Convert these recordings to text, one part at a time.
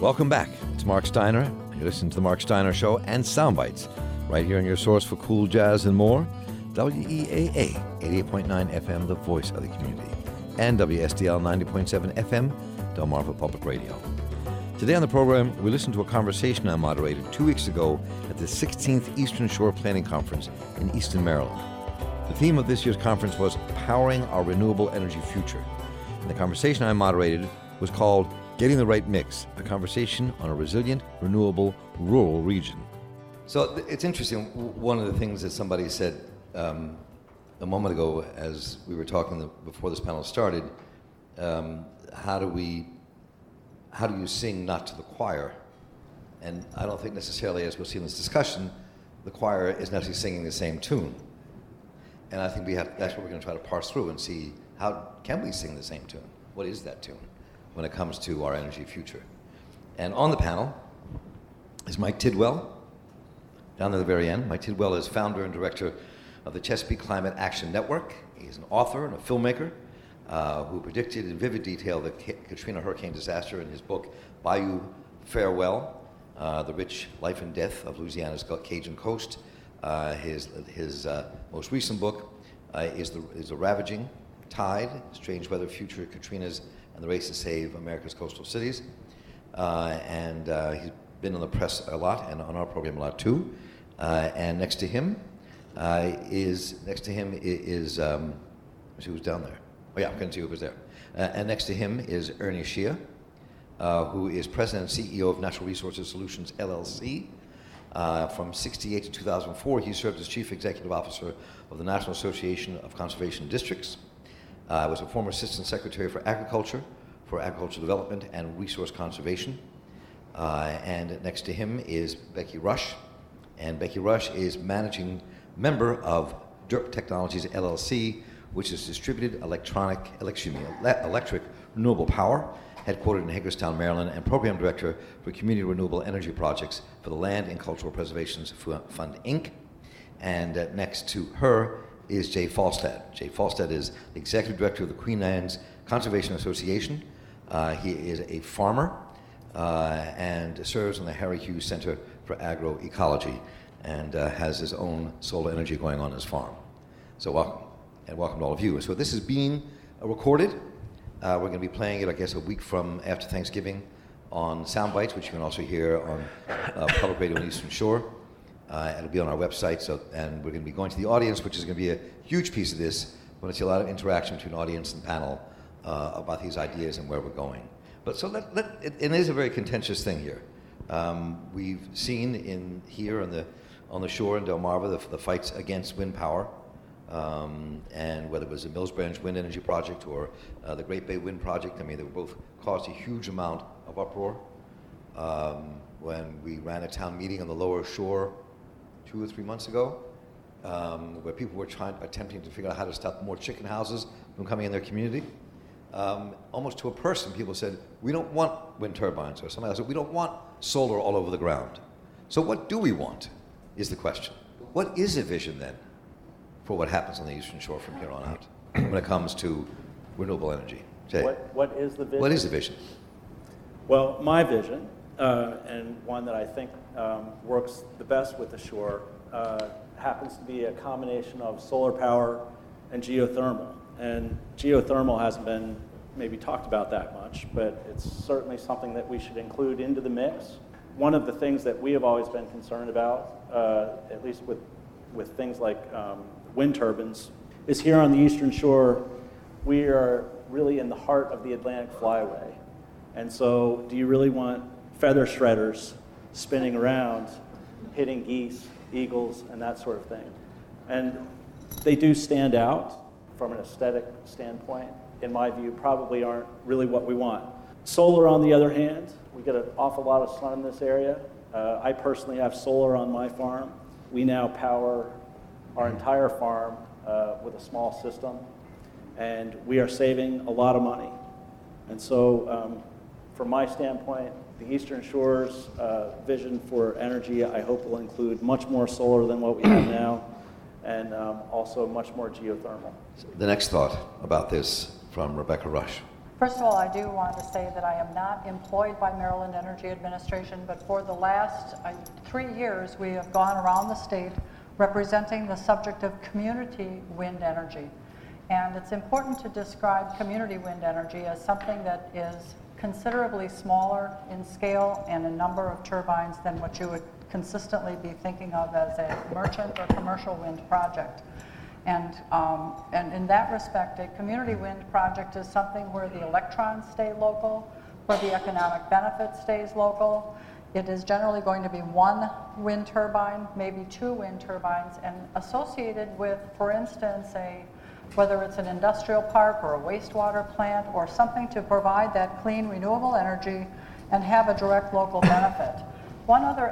Welcome back. It's Mark Steiner. You listen to The Mark Steiner Show and Soundbites, right here on your source for cool jazz and more. WEAA 88.9 FM, the voice of the community, and WSDL 90.7 FM, Delmarva Public Radio. Today on the program, we listen to a conversation I moderated two weeks ago at the 16th Eastern Shore Planning Conference in Easton, Maryland. The theme of this year's conference was Powering Our Renewable Energy Future. And the conversation I moderated was called Getting the Right Mix, a conversation on a resilient, renewable, rural region. So it's interesting. One of the things that somebody said um, a moment ago, as we were talking before this panel started, um, how do we how do you sing not to the choir? And I don't think necessarily, as we'll see in this discussion, the choir is necessarily singing the same tune. And I think we have, that's what we're going to try to parse through and see how can we sing the same tune? What is that tune when it comes to our energy future? And on the panel is Mike Tidwell, down at the very end. Mike Tidwell is founder and director of the Chesapeake Climate Action Network. He's an author and a filmmaker uh, who predicted in vivid detail the Katrina hurricane disaster in his book, Bayou Farewell, uh, The Rich Life and Death of Louisiana's Cajun Coast. Uh, his his uh, most recent book uh, is, the, is The Ravaging Tide, Strange Weather Future, Katrina's and the Race to Save America's Coastal Cities. Uh, and he's been in the press a lot and on our program a lot too. and next to him is, next to him is, um, who's down there? Oh, yeah, I couldn't see who was there. Uh, and next to him is Ernie Shea, uh, who is president and CEO of Natural Resources Solutions LLC. Uh, from 68 to 2004, he served as chief executive officer of the National Association of Conservation Districts. Uh, was a former assistant secretary for agriculture, for agricultural development and resource conservation. Uh, and next to him is Becky Rush. And Becky Rush is managing member of DERP Technologies LLC, which is distributed electronic, excuse me, electric renewable power, headquartered in Hagerstown, Maryland, and program director for community renewable energy projects for the Land and Cultural Preservation Fund, Inc. And uh, next to her is Jay Falstad. Jay Falstad is the executive director of the Queen Anne's Conservation Association. Uh, he is a farmer uh, and serves on the Harry Hughes Center for Agroecology and uh, has his own solar energy going on his farm. So welcome and welcome to all of you. So this is being uh, recorded. Uh, we're going to be playing it, I guess, a week from after Thanksgiving on Soundbites, which you can also hear on uh, Public Radio on Eastern Shore. Uh, it'll be on our website, so, and we're going to be going to the audience, which is going to be a huge piece of this. We're going to see a lot of interaction between audience and panel uh, about these ideas and where we're going. But so let, let, it, it is a very contentious thing here. Um, we've seen in here on the on the shore in Delmarva the, the fights against wind power um, and whether it was the Mills Branch Wind Energy Project or uh, the Great Bay Wind Project, I mean, they both caused a huge amount of uproar. Um, when we ran a town meeting on the lower shore two or three months ago, um, where people were trying, attempting to figure out how to stop more chicken houses from coming in their community. Um, almost to a person, people said, "We don't want wind turbines," or somebody else said, "We don't want solar all over the ground." So, what do we want? Is the question. What is a vision then? for what happens on the Eastern Shore from here on out when it comes to renewable energy. Jay, what, what is the vision? What is the vision? Well, my vision, uh, and one that I think um, works the best with the shore, uh, happens to be a combination of solar power and geothermal. And geothermal hasn't been maybe talked about that much, but it's certainly something that we should include into the mix. One of the things that we have always been concerned about, uh, at least with, with things like um, wind turbines, is here on the eastern shore. We are really in the heart of the Atlantic Flyway. And so, do you really want feather shredders spinning around, hitting geese, eagles, and that sort of thing? And they do stand out from an aesthetic standpoint, in my view, probably aren't really what we want. Solar, on the other hand, we get an awful lot of sun in this area. Uh, I personally have solar on my farm. We now power our entire farm uh, with a small system, and we are saving a lot of money. And so, um, from my standpoint, the Eastern Shore's uh, vision for energy, I hope, will include much more solar than what we have now, and um, also much more geothermal. The next thought about this from Rebecca Rush. First of all, I do want to say that I am not employed by Maryland Energy Administration, but for the last uh, three years, we have gone around the state representing the subject of community wind energy. And it's important to describe community wind energy as something that is considerably smaller in scale and a number of turbines than what you would consistently be thinking of as a merchant or commercial wind project. And, um, and in that respect, a community wind project is something where the electrons stay local, where the economic benefit stays local. It is generally going to be one wind turbine, maybe two wind turbines, and associated with, for instance, a whether it's an industrial park or a wastewater plant or something to provide that clean renewable energy and have a direct local benefit. One other,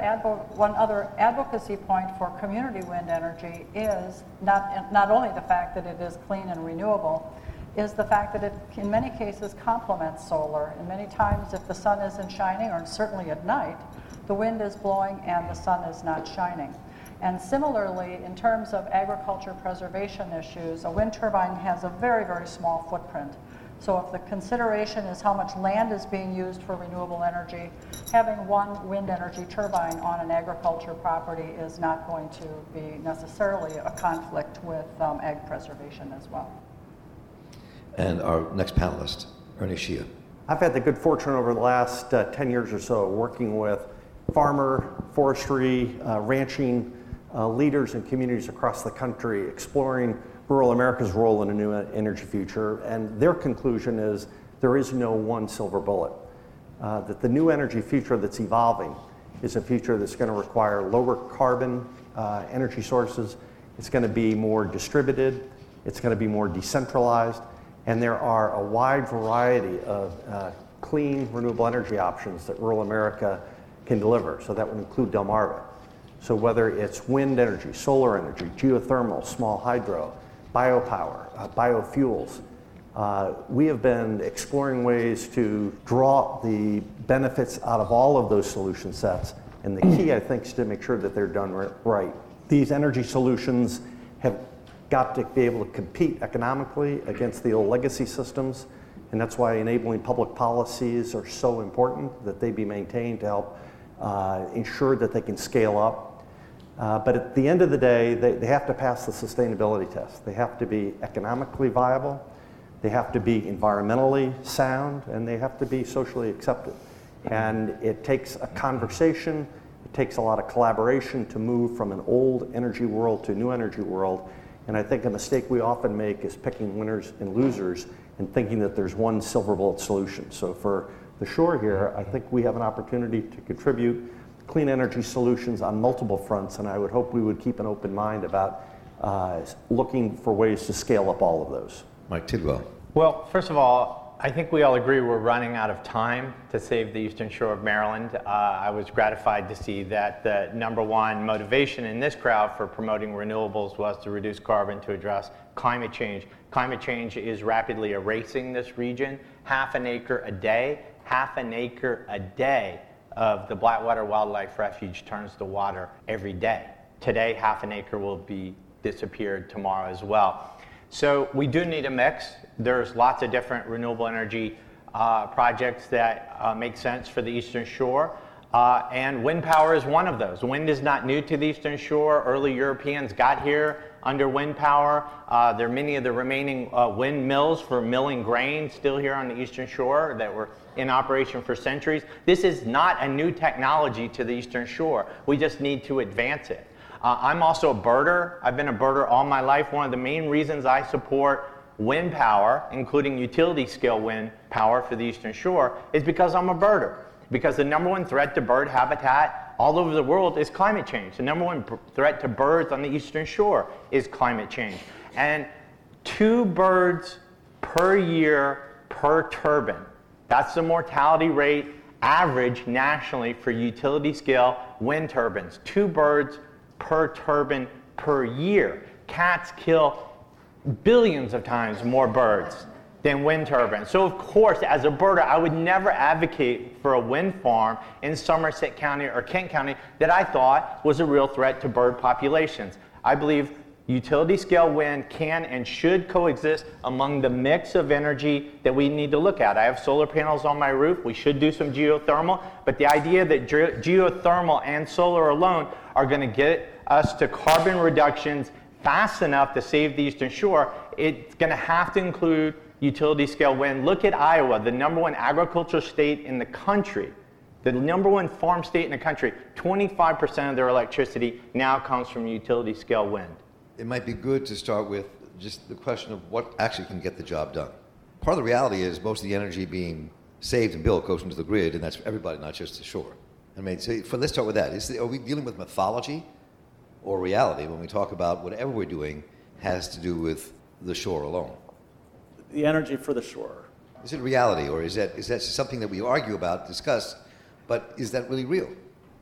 one other advocacy point for community wind energy is not, not only the fact that it is clean and renewable, is the fact that it, in many cases, complements solar. And many times, if the sun isn't shining, or certainly at night, the wind is blowing and the sun is not shining. And similarly, in terms of agriculture preservation issues, a wind turbine has a very, very small footprint. So if the consideration is how much land is being used for renewable energy, having one wind energy turbine on an agriculture property is not going to be necessarily a conflict with um, ag preservation as well. And our next panelist, Ernie Shea. I've had the good fortune over the last uh, 10 years or so working with farmer, forestry, uh, ranching uh, leaders and communities across the country exploring rural America's role in a new energy future, and their conclusion is there is no one silver bullet. Uh, that the new energy future that's evolving is a future that's going to require lower carbon uh, energy sources. It's going to be more distributed. It's going to be more decentralized. And there are a wide variety of uh, clean renewable energy options that rural America can deliver. So that would include Delmarva. So whether it's wind energy, solar energy, geothermal, small hydro, biopower, uh, biofuels. Uh, we have been exploring ways to draw the benefits out of all of those solution sets. And the key, I think, is to make sure that they're done right. These energy solutions have got to be able to compete economically against the old legacy systems. And that's why enabling public policies are so important that they be maintained to help uh, ensure that they can scale up uh, but at the end of the day, they, they have to pass the sustainability test. They have to be economically viable, they have to be environmentally sound, and they have to be socially accepted. And it takes a conversation, it takes a lot of collaboration to move from an old energy world to a new energy world. And I think a mistake we often make is picking winners and losers and thinking that there's one silver bullet solution. So for the shore here, I think we have an opportunity to contribute clean energy solutions on multiple fronts, and I would hope we would keep an open mind about uh, looking for ways to scale up all of those. Mike Tidwell. Well, first of all, I think we all agree we're running out of time to save the eastern shore of Maryland. Uh, I was gratified to see that the number one motivation in this crowd for promoting renewables was to reduce carbon to address climate change. Climate change is rapidly erasing this region. Half an acre a day, half an acre a day of the Blackwater Wildlife Refuge turns to water every day. Today, half an acre will be disappeared tomorrow as well. So we do need a mix. There's lots of different renewable energy uh, projects that uh, make sense for the Eastern Shore. Uh, and wind power is one of those. Wind is not new to the Eastern Shore. Early Europeans got here under wind power. Uh, there are many of the remaining uh, windmills for milling grain still here on the Eastern Shore that were in operation for centuries. This is not a new technology to the Eastern Shore. We just need to advance it. Uh, I'm also a birder. I've been a birder all my life. One of the main reasons I support wind power, including utility scale wind power for the Eastern Shore, is because I'm a birder. Because the number one threat to bird habitat all over the world is climate change. The number one threat to birds on the Eastern Shore is climate change. And two birds per year per turbine that's the mortality rate average nationally for utility scale wind turbines. Two birds per turbine per year. Cats kill billions of times more birds than wind turbines. So, of course, as a birder, I would never advocate for a wind farm in Somerset County or Kent County that I thought was a real threat to bird populations. I believe Utility scale wind can and should coexist among the mix of energy that we need to look at. I have solar panels on my roof. We should do some geothermal, but the idea that ge- geothermal and solar alone are going to get us to carbon reductions fast enough to save the Eastern Shore, it's going to have to include utility scale wind. Look at Iowa, the number one agricultural state in the country. The number one farm state in the country, 25% of their electricity now comes from utility scale wind it might be good to start with just the question of what actually can get the job done. Part of the reality is most of the energy being saved and built goes into the grid, and that's for everybody, not just the shore. I mean, so for, let's start with that. Is, are we dealing with mythology or reality when we talk about whatever we're doing has to do with the shore alone? The energy for the shore. Is it reality, or is that, is that something that we argue about, discuss, but is that really real?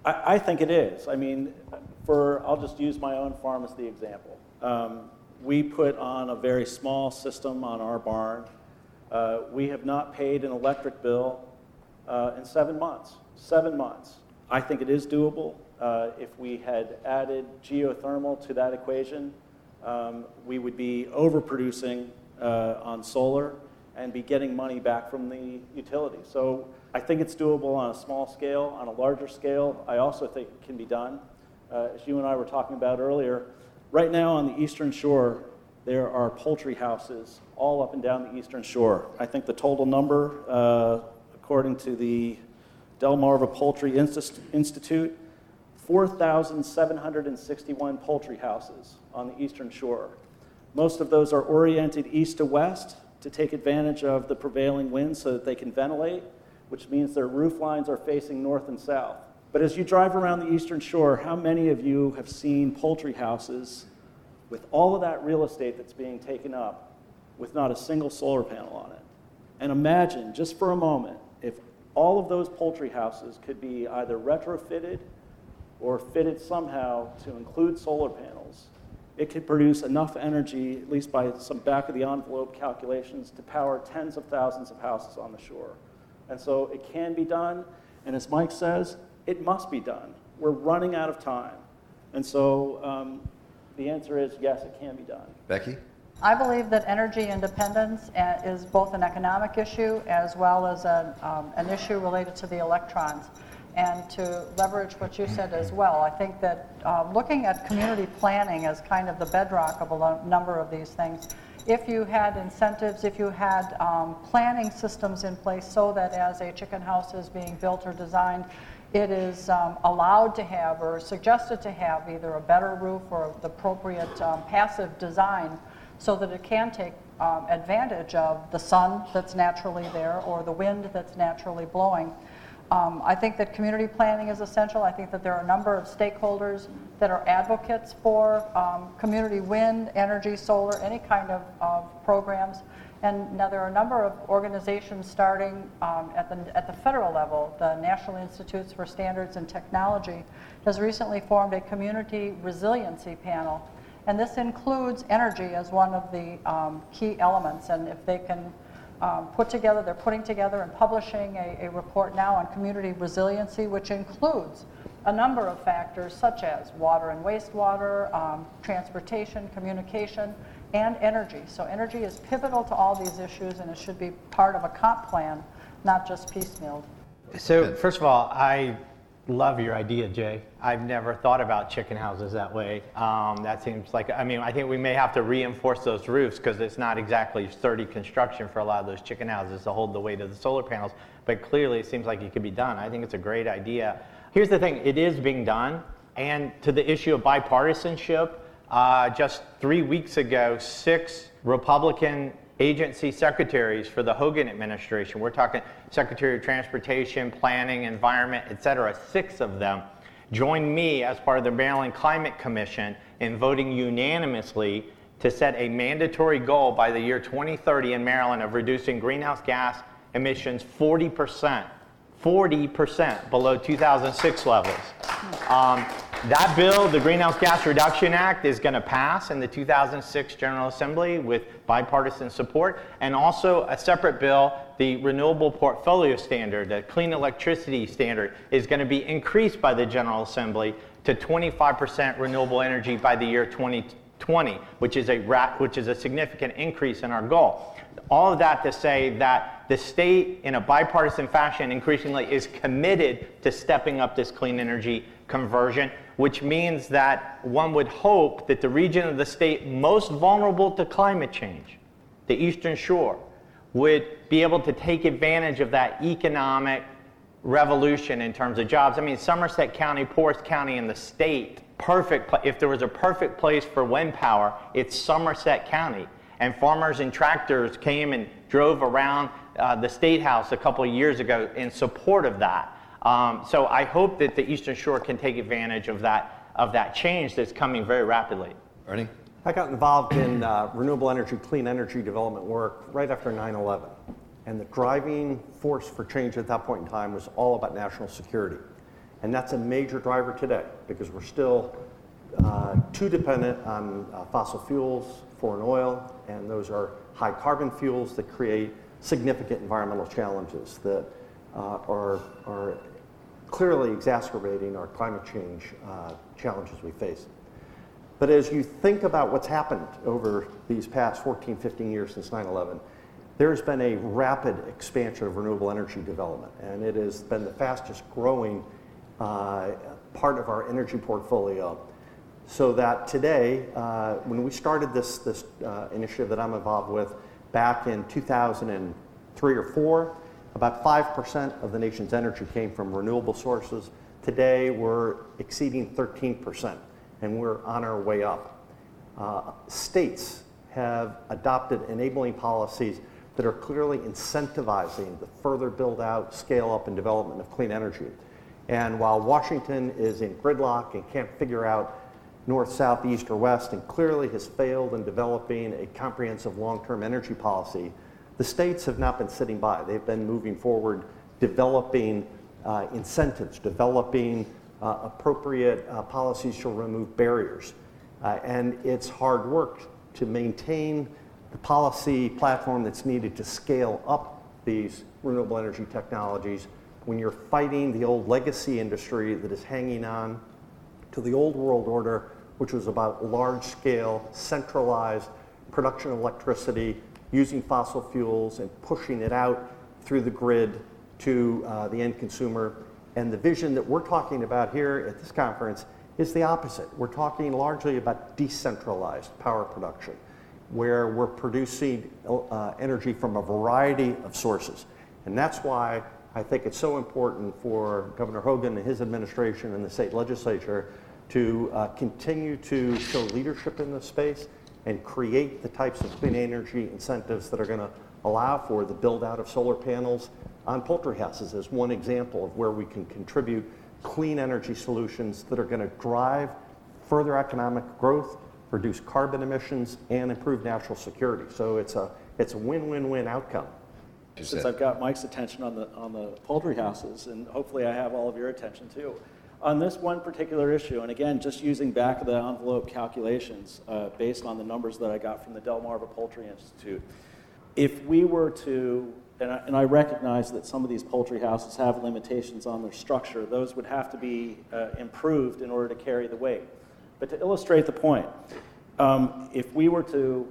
I, I think it is. I mean, for I'll just use my own farm as the example. Um, we put on a very small system on our barn. Uh, we have not paid an electric bill uh, in seven months. Seven months. I think it is doable. Uh, if we had added geothermal to that equation, um, we would be overproducing uh, on solar and be getting money back from the utility. So I think it's doable on a small scale. On a larger scale, I also think it can be done. Uh, as you and I were talking about earlier, Right now on the eastern shore, there are poultry houses all up and down the eastern shore. I think the total number, uh, according to the Delmarva Poultry Institute, 4,761 poultry houses on the eastern shore. Most of those are oriented east to west to take advantage of the prevailing winds so that they can ventilate, which means their roof lines are facing north and south. But as you drive around the eastern shore, how many of you have seen poultry houses with all of that real estate that's being taken up with not a single solar panel on it? And imagine, just for a moment, if all of those poultry houses could be either retrofitted or fitted somehow to include solar panels, it could produce enough energy, at least by some back of the envelope calculations, to power tens of thousands of houses on the shore. And so it can be done. And as Mike says, it must be done. We're running out of time. And so um, the answer is yes, it can be done. Becky? I believe that energy independence uh, is both an economic issue as well as a, um, an issue related to the electrons. And to leverage what you said as well, I think that uh, looking at community planning as kind of the bedrock of a number of these things, if you had incentives, if you had um, planning systems in place so that as a chicken house is being built or designed, it is um, allowed to have or suggested to have either a better roof or the appropriate um, passive design so that it can take um, advantage of the sun that's naturally there or the wind that's naturally blowing. Um, I think that community planning is essential. I think that there are a number of stakeholders that are advocates for um, community wind, energy, solar, any kind of, programs. And now there are a number of organizations starting um, at, the, at the federal level. The National Institutes for Standards and Technology has recently formed a community resiliency panel. And this includes energy as one of the um, key elements. And if they can um, put together, they're putting together and publishing a, a report now on community resiliency, which includes a number of factors such as water and wastewater, um, transportation, communication, and energy. So energy is pivotal to all these issues and it should be part of a comp plan, not just piecemealed. So first of all, I love your idea, Jay. I've never thought about chicken houses that way. Um, that seems like, I mean, I think we may have to reinforce those roofs because it's not exactly sturdy construction for a lot of those chicken houses to hold the weight of the solar panels. But clearly, it seems like it could be done. I think it's a great idea. Here's the thing it is being done. And to the issue of bipartisanship, uh, just three weeks ago, six Republican agency secretaries for the Hogan administration, we're talking Secretary of Transportation, Planning, Environment, et cetera, six of them joined me as part of the Maryland Climate Commission in voting unanimously to set a mandatory goal by the year 2030 in Maryland of reducing greenhouse gas emissions 40%, 40% below 2006 levels. Um, that bill, the Greenhouse Gas Reduction Act, is going to pass in the 2006 General Assembly with bipartisan support, and also a separate bill, the Renewable Portfolio Standard, the Clean Electricity Standard, is going to be increased by the General Assembly to 25% renewable energy by the year 2020, which is a which is a significant increase in our goal. All of that to say that the state, in a bipartisan fashion, increasingly is committed to stepping up this clean energy conversion, which means that one would hope that the region of the state most vulnerable to climate change, the Eastern Shore, would be able to take advantage of that economic revolution in terms of jobs. I mean, Somerset County, poorest county in the state, perfect. If there was a perfect place for wind power, it's Somerset County. And farmers and tractors came and drove around uh, the state house a couple of years ago in support of that. Um, so I hope that the Eastern Shore can take advantage of that of that change that's coming very rapidly. Ernie. I got involved in uh, renewable energy, clean energy development work right after 9 11. And the driving force for change at that point in time was all about national security. And that's a major driver today because we're still uh, too dependent on uh, fossil fuels, foreign oil, and those are high carbon fuels that create significant environmental challenges that uh, are, are clearly exacerbating our climate change uh, challenges we face. But as you think about what's happened over these past 14, 15 years since 9 11, there's been a rapid expansion of renewable energy development, and it has been the fastest growing uh, part of our energy portfolio. So that today, uh, when we started this, this uh, initiative that I'm involved with back in 2003 or 4, about 5% of the nation's energy came from renewable sources. Today, we're exceeding 13% and we're on our way up. Uh, states have adopted enabling policies that are clearly incentivizing the further build out, scale up, and development of clean energy. And while Washington is in gridlock and can't figure out north, south, east, or west, and clearly has failed in developing a comprehensive long term energy policy, the states have not been sitting by. They've been moving forward, developing uh, incentives, developing uh, appropriate uh, policies to remove barriers. Uh, and it's hard work to maintain the policy platform that's needed to scale up these renewable energy technologies when you're fighting the old legacy industry that is hanging on to the old world order, which was about large scale, centralized production of electricity using fossil fuels and pushing it out through the grid to uh, the end consumer and the vision that we're talking about here at this conference is the opposite. We're talking largely about decentralized power production, where we're producing uh, energy from a variety of sources. And that's why I think it's so important for Governor Hogan and his administration and the state legislature to uh, continue to show leadership in this space and create the types of clean energy incentives that are going to allow for the build out of solar panels on poultry houses as one example of where we can contribute clean energy solutions that are going to drive further economic growth, reduce carbon emissions, and improve national security. So it's a, it's a win-win-win outcome. Since I've got Mike's attention on the, on the poultry houses, and hopefully I have all of your attention too, on this one particular issue, and again, just using back of the envelope calculations uh, based on the numbers that I got from the Delmarva Poultry Institute, if we were to and I, and I, recognize that some of these poultry houses have limitations on their structure. Those would have to be uh, improved in order to carry the weight. But to illustrate the point, um, if we were to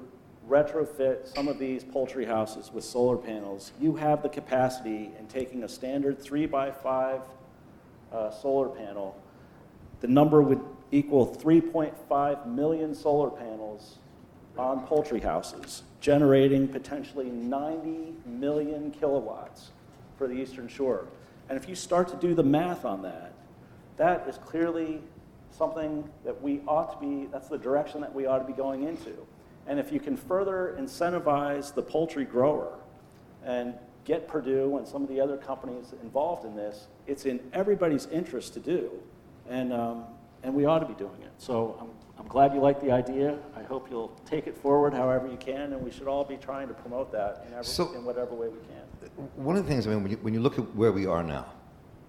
retrofit some of these poultry houses with solar panels, you have the capacity in taking a standard 3 by 5 uh, solar panel, the number would equal 3.5 million solar panels on poultry houses, generating potentially 90 million kilowatts for the Eastern Shore. And if you start to do the math on that, that is clearly something that we ought to be, that's the direction that we ought to be going into. And if you can further incentivize the poultry grower and get Perdue and some of the other companies involved in this, it's in everybody's interest to do. And, um, and we ought to be doing it. So I'm I'm glad you like the idea. I hope you'll take it forward however you can, and we should all be trying to promote that in, every, so, in whatever way we can. One of the things, I mean, when you, when you look at where we are now,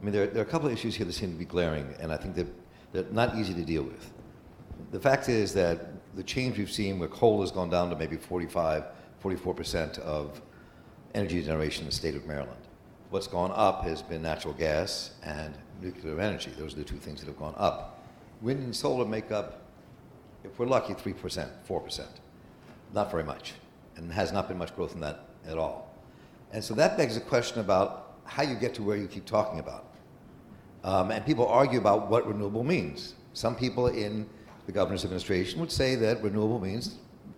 I mean, there, there are a couple of issues here that seem to be glaring, and I think that they're not easy to deal with. The fact is that the change we've seen where coal has gone down to maybe 45, 44% of energy generation in the state of Maryland. What's gone up has been natural gas and nuclear energy. Those are the two things that have gone up. Wind and solar make up If we're lucky, 3%, 4%. Not very much. And has not been much growth in that at all. And so that begs a question about how you get to where you keep talking about. Um, and people argue about what renewable means. Some people in the governor's administration would say that renewable means,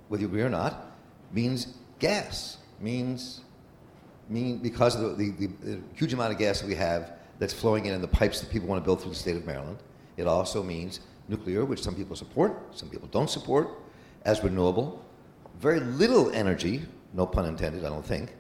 whether you agree or not, means gas, means mean because of the, the, the, huge amount of gas that we have that's flowing in in the pipes that people want to build through the state of Maryland. It also means nuclear, which some people support, some people don't support, as renewable. Very little energy, no pun intended, I don't think,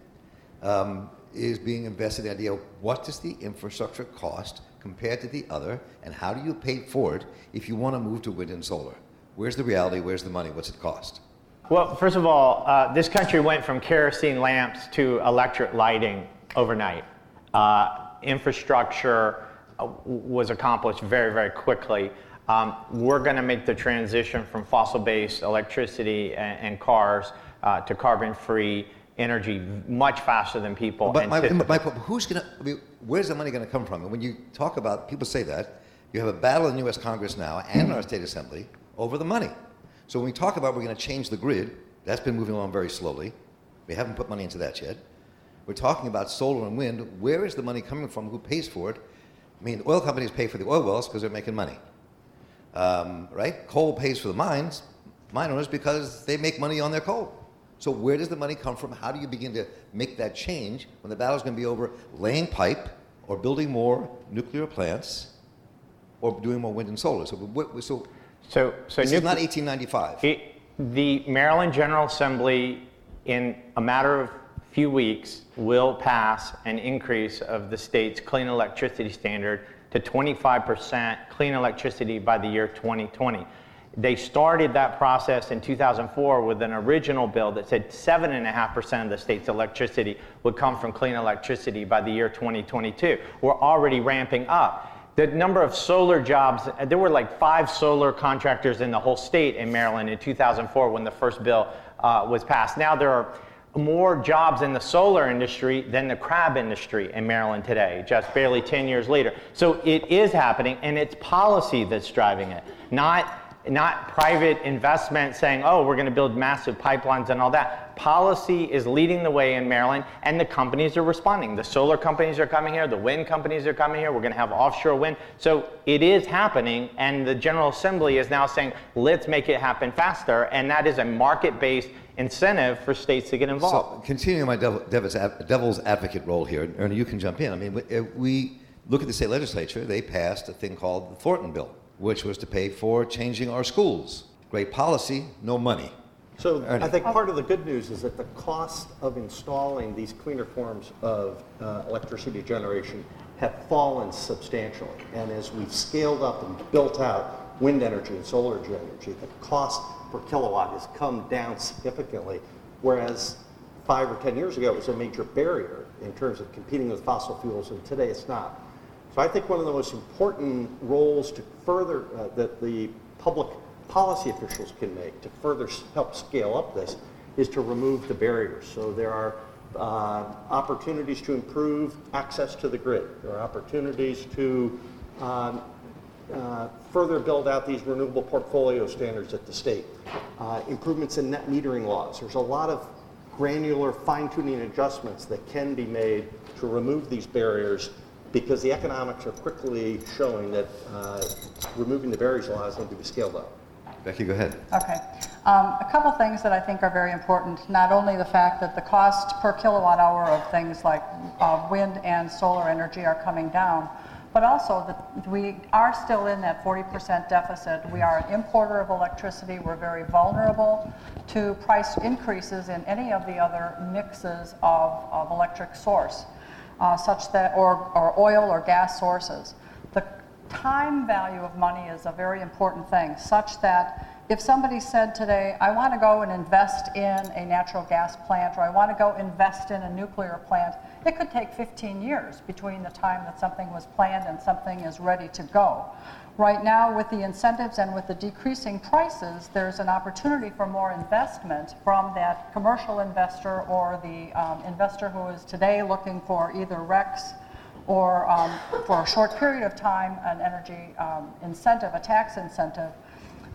um, is being invested in the idea of what does the infrastructure cost compared to the other, and how do you pay for it if you want to move to wind and solar? Where's the reality? Where's the money? What's it cost? Well, first of all, uh, this country went from kerosene lamps to electric lighting overnight. Uh, infrastructure uh, was accomplished very, very quickly. Um, we're going to make the transition from fossil based electricity and, and cars uh, to carbon free energy much faster than people. But my, my, who's going to, I mean, where's the money going to come from? And when you talk about, people say that, you have a battle in the US Congress now and in our state assembly over the money. So when we talk about we're going to change the grid, that's been moving along very slowly. We haven't put money into that yet. We're talking about solar and wind. Where is the money coming from? Who pays for it? I mean, oil companies pay for the oil wells because they're making money. Um, right? Coal pays for the mines, mine owners, because they make money on their coal. So where does the money come from? How do you begin to make that change when the battle's going to be over laying pipe or building more nuclear plants or doing more wind and solar? So, so, so, so this nucle- is not 1895. It, the Maryland General Assembly, in a matter of few weeks, will pass an increase of the state's clean electricity standard to 25% clean electricity by the year 2020. They started that process in 2004 with an original bill that said 7.5% of the state's electricity would come from clean electricity by the year 2022. We're already ramping up. The number of solar jobs, there were like five solar contractors in the whole state in Maryland in 2004 when the first bill uh, was passed. Now there are more jobs in the solar industry than the crab industry in Maryland today, just barely 10 years later. So it is happening, and it's policy that's driving it, not not private investment saying, oh, we're going to build massive pipelines and all that. Policy is leading the way in Maryland, and the companies are responding. The solar companies are coming here, the wind companies are coming here, we're going to have offshore wind. So it is happening, and the General Assembly is now saying, let's make it happen faster, and that is a market based incentive for states to get involved. So, continuing my devil, devil's advocate role here, Ernie, you can jump in. I mean, we look at the state legislature, they passed a thing called the Thornton Bill which was to pay for changing our schools. Great policy, no money. So Ernie. I think part of the good news is that the cost of installing these cleaner forms of uh, electricity generation have fallen substantially. And as we've scaled up and built out wind energy and solar energy, the cost per kilowatt has come down significantly, whereas five or 10 years ago it was a major barrier in terms of competing with fossil fuels, and today it's not. So I think one of the most important roles to further uh, that the public policy officials can make to further help scale up this is to remove the barriers. So there are uh, opportunities to improve access to the grid. There are opportunities to um, uh, further build out these renewable portfolio standards at the state. Uh, improvements in net metering laws. There's a lot of granular fine-tuning adjustments that can be made to remove these barriers because the economics are quickly showing that uh, removing the barriers allows them to be scaled up. Becky, go ahead. Okay. Um, a couple things that I think are very important. Not only the fact that the cost per kilowatt hour of things like uh, wind and solar energy are coming down, but also that we are still in that 40% deficit. We are an importer of electricity. We're very vulnerable to price increases in any of the other mixes of, of electric source uh, such that, or, or oil or gas sources. Time value of money is a very important thing, such that if somebody said today, I want to go and invest in a natural gas plant or I want to go invest in a nuclear plant, it could take 15 years between the time that something was planned and something is ready to go. Right now, with the incentives and with the decreasing prices, there's an opportunity for more investment from that commercial investor or the um, investor who is today looking for either RECs or um, for a short period of time an energy um, incentive, a tax incentive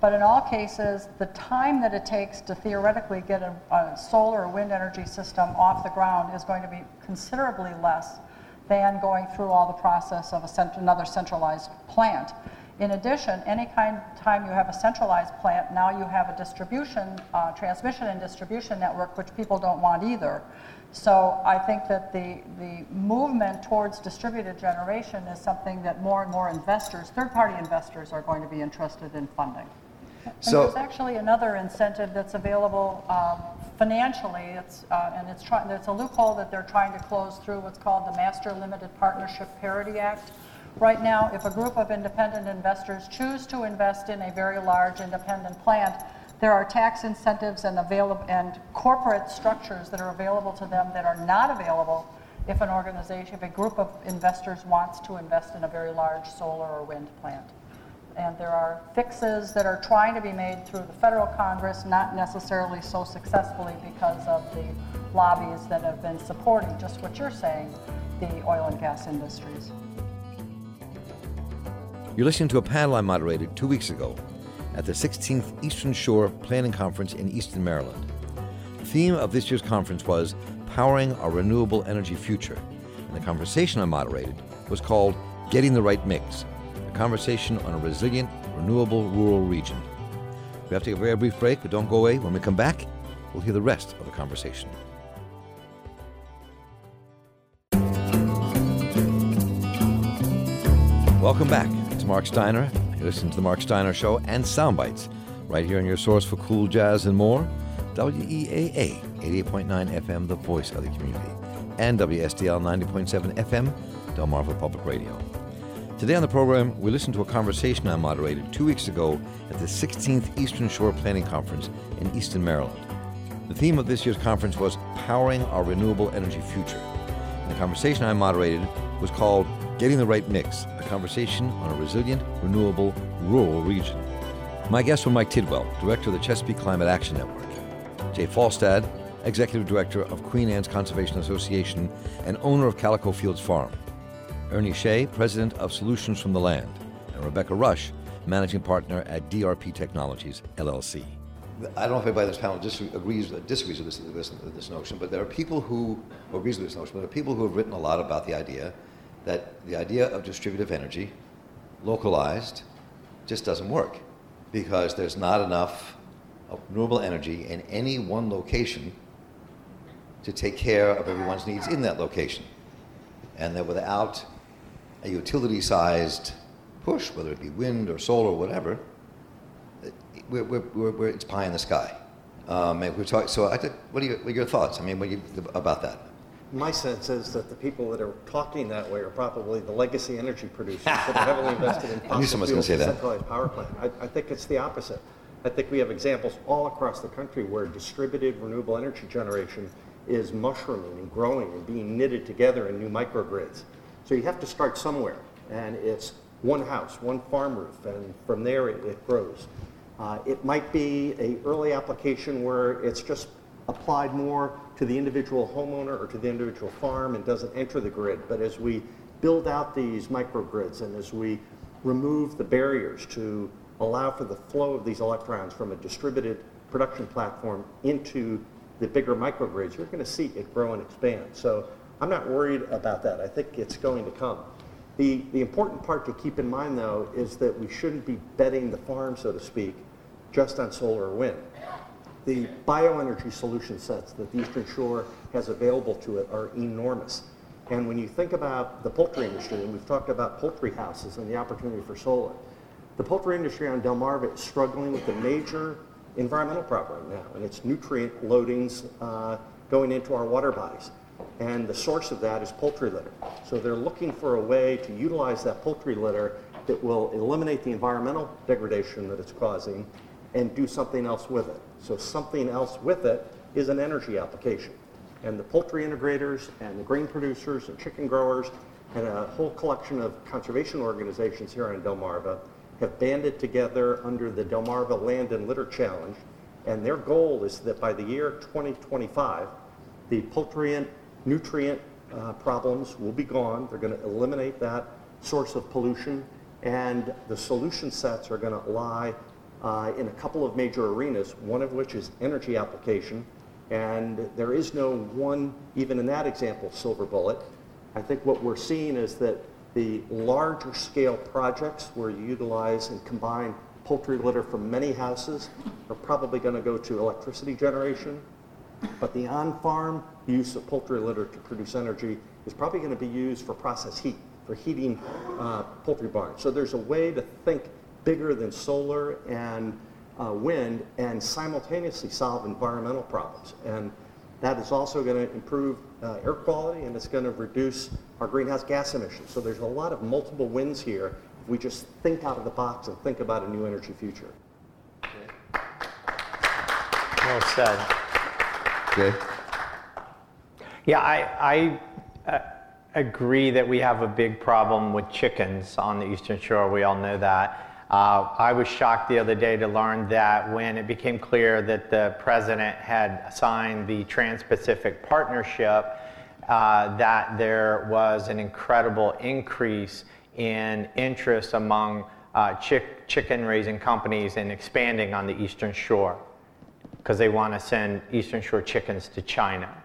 But in all cases, the time that it takes to theoretically get a, a solar or wind energy system off the ground is going to be considerably less than going through all the process of cent- another centralized plant. In addition, any kind time you have a centralized plant, now you have a distribution, uh, transmission and distribution network, which people don't want either. So I think that the, the movement towards distributed generation is something that more and more investors, third-party investors, are going to be interested in funding. And So- there's actually another incentive that's available um, financially. It's uh, and it's trying. It's a loophole that they're trying to close through what's called the Master Limited Partnership Parity Act. Right now, if a group of independent investors choose to invest in a very large independent plant, there are tax incentives and available and corporate structures that are available to them that are not available if an organization, if a group of investors wants to invest in a very large solar or wind plant. And there are fixes that are trying to be made through the federal Congress, not necessarily so successfully because of the lobbies that have been supporting just what you're saying, the oil and gas industries. You're listening to a panel I moderated two weeks ago at the 16th Eastern Shore Planning Conference in Easton, Maryland. The theme of this year's conference was Powering Our Renewable Energy Future, and the conversation I moderated was called Getting the Right Mix, a conversation on a resilient, renewable rural region. We have to take a very brief break, but don't go away. When we come back, we'll hear the rest of the conversation. Welcome back. It's Mark Steiner. You're to The Mark Steiner Show and Soundbites, right here on your source for cool jazz and more. WEAA 88.9 FM, the voice of the community, and WSDL 90.7 FM, Delmarva Public Radio. Today on the program, we listen to a conversation I moderated two weeks ago at the 16th Eastern Shore Planning Conference in Easton, Maryland. The theme of this year's conference was Powering Our Renewable Energy Future. And the conversation I moderated was called Getting the Right Mix, a conversation on a resilient, renewable, rural region. My guests were Mike Tidwell, Director of the Chesapeake Climate Action Network, Jay Falstad, Executive Director of Queen Anne's Conservation Association and owner of Calico Fields Farm, Ernie Shea, President of Solutions from the Land, and Rebecca Rush, Managing Partner at DRP Technologies, LLC. I don't know if anybody on this panel dis- agrees disagrees with this, this, this notion, but there are people who or agrees with this notion, but there are people who have written a lot about the idea that the idea of distributive energy, localized, just doesn't work because there's not enough renewable energy in any one location to take care of everyone's needs in that location. And that without a utility sized push, whether it be wind or solar or whatever, we're, we're, we're, it's pie in the sky. Um, so I think, what are, your, what are your thoughts? I mean, you, about that? My sense is that the people that are talking that way are probably the legacy energy producers that are heavily invested in fossil someone was gonna fuels say and that. centralized power plant. I, I think it's the opposite. I think we have examples all across the country where distributed renewable energy generation is mushrooming and growing and being knitted together in new microgrids. So you have to start somewhere, and it's one house, one farm roof, and from there it, it grows. Uh, it might be a early application where it's just applied more to the individual homeowner or to the individual farm and doesn't enter the grid. But as we build out these microgrids and as we remove the barriers to allow for the flow of these electrons from a distributed production platform into the bigger microgrids, you're going to see it grow and expand. So I'm not worried about that. I think it's going to come. The, the important part to keep in mind, though, is that we shouldn't be betting the farm, so to speak, just on solar or wind. The bioenergy solution sets that the Eastern Shore has available to it are enormous. And when you think about the poultry industry, and we've talked about poultry houses and the opportunity for solar, the poultry industry on Delmarva is struggling with a major environmental problem now, and it's nutrient loadings uh, going into our water bodies. And the source of that is poultry litter. So they're looking for a way to utilize that poultry litter that will eliminate the environmental degradation that it's causing and do something else with it. So something else with it is an energy application. And the poultry integrators and the grain producers and chicken growers and a whole collection of conservation organizations here in Delmarva have banded together under the Delmarva Land and Litter Challenge. And their goal is that by the year 2025, the poultry and nutrient uh, problems will be gone. They're going to eliminate that source of pollution, and the solution sets are going to lie uh, in a couple of major arenas, one of which is energy application. And there is no one, even in that example, silver bullet. I think what we're seeing is that the larger scale projects where you utilize and combine poultry litter from many houses are probably going to go to electricity generation. But the on-farm use of poultry litter to produce energy is probably going to be used for process heat, for heating uh, poultry barns. So there's a way to think bigger than solar and uh, wind and simultaneously solve environmental problems. And that is also going to improve uh, air quality and it's going to reduce our greenhouse gas emissions. So there's a lot of multiple wins here if we just think out of the box and think about a new energy future. Well said. Jay? Yeah, I, I uh, agree that we have a big problem with chickens on the Eastern Shore. We all know that. Uh, I was shocked the other day to learn that when it became clear that the president had signed the Trans Pacific Partnership, uh, that there was an incredible increase in interest among uh, chick- chicken raising companies in expanding on the Eastern Shore because they want to send Eastern Shore chickens to China.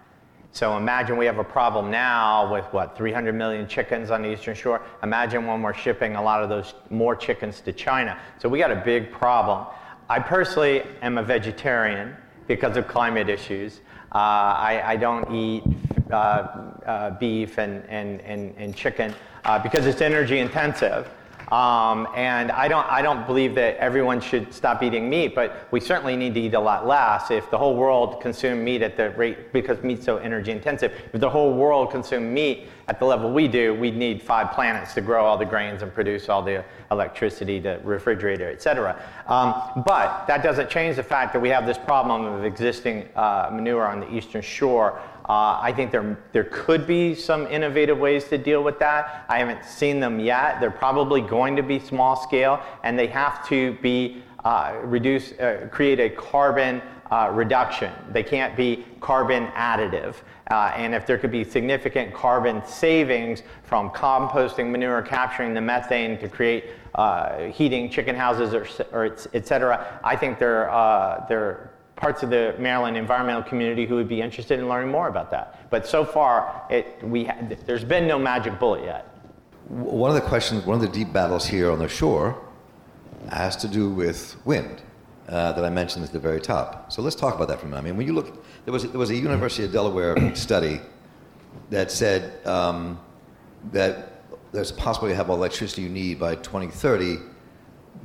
So imagine we have a problem now with what, 300 million chickens on the Eastern Shore? Imagine when we're shipping a lot of those more chickens to China. So we got a big problem. I personally am a vegetarian because of climate issues. Uh, I, I, don't eat uh, uh, beef and, and, and, and chicken uh, because it's energy intensive. Um, and I don't, I don't believe that everyone should stop eating meat, but we certainly need to eat a lot less. If the whole world consumed meat at the rate, because meat's so energy intensive, if the whole world consumed meat at the level we do, we'd need five planets to grow all the grains and produce all the electricity to refrigerator, et cetera. Um, but that doesn't change the fact that we have this problem of existing uh, manure on the eastern shore uh, I think there, there could be some innovative ways to deal with that. I haven't seen them yet. They're probably going to be small scale, and they have to be uh, reduce, uh, create a carbon uh, reduction. They can't be carbon additive. Uh, and if there could be significant carbon savings from composting manure, capturing the methane to create uh, heating chicken houses, or, or et cetera, I think they're, they're parts of the Maryland environmental community who would be interested in learning more about that. But so far, it, we there's been no magic bullet yet. One of the questions, one of the deep battles here on the shore has to do with wind uh, that I mentioned at the very top. So let's talk about that for a minute. I mean, when you look, there was, there was a University of Delaware study that said um, that there's a possibility to have all the electricity you need by 2030,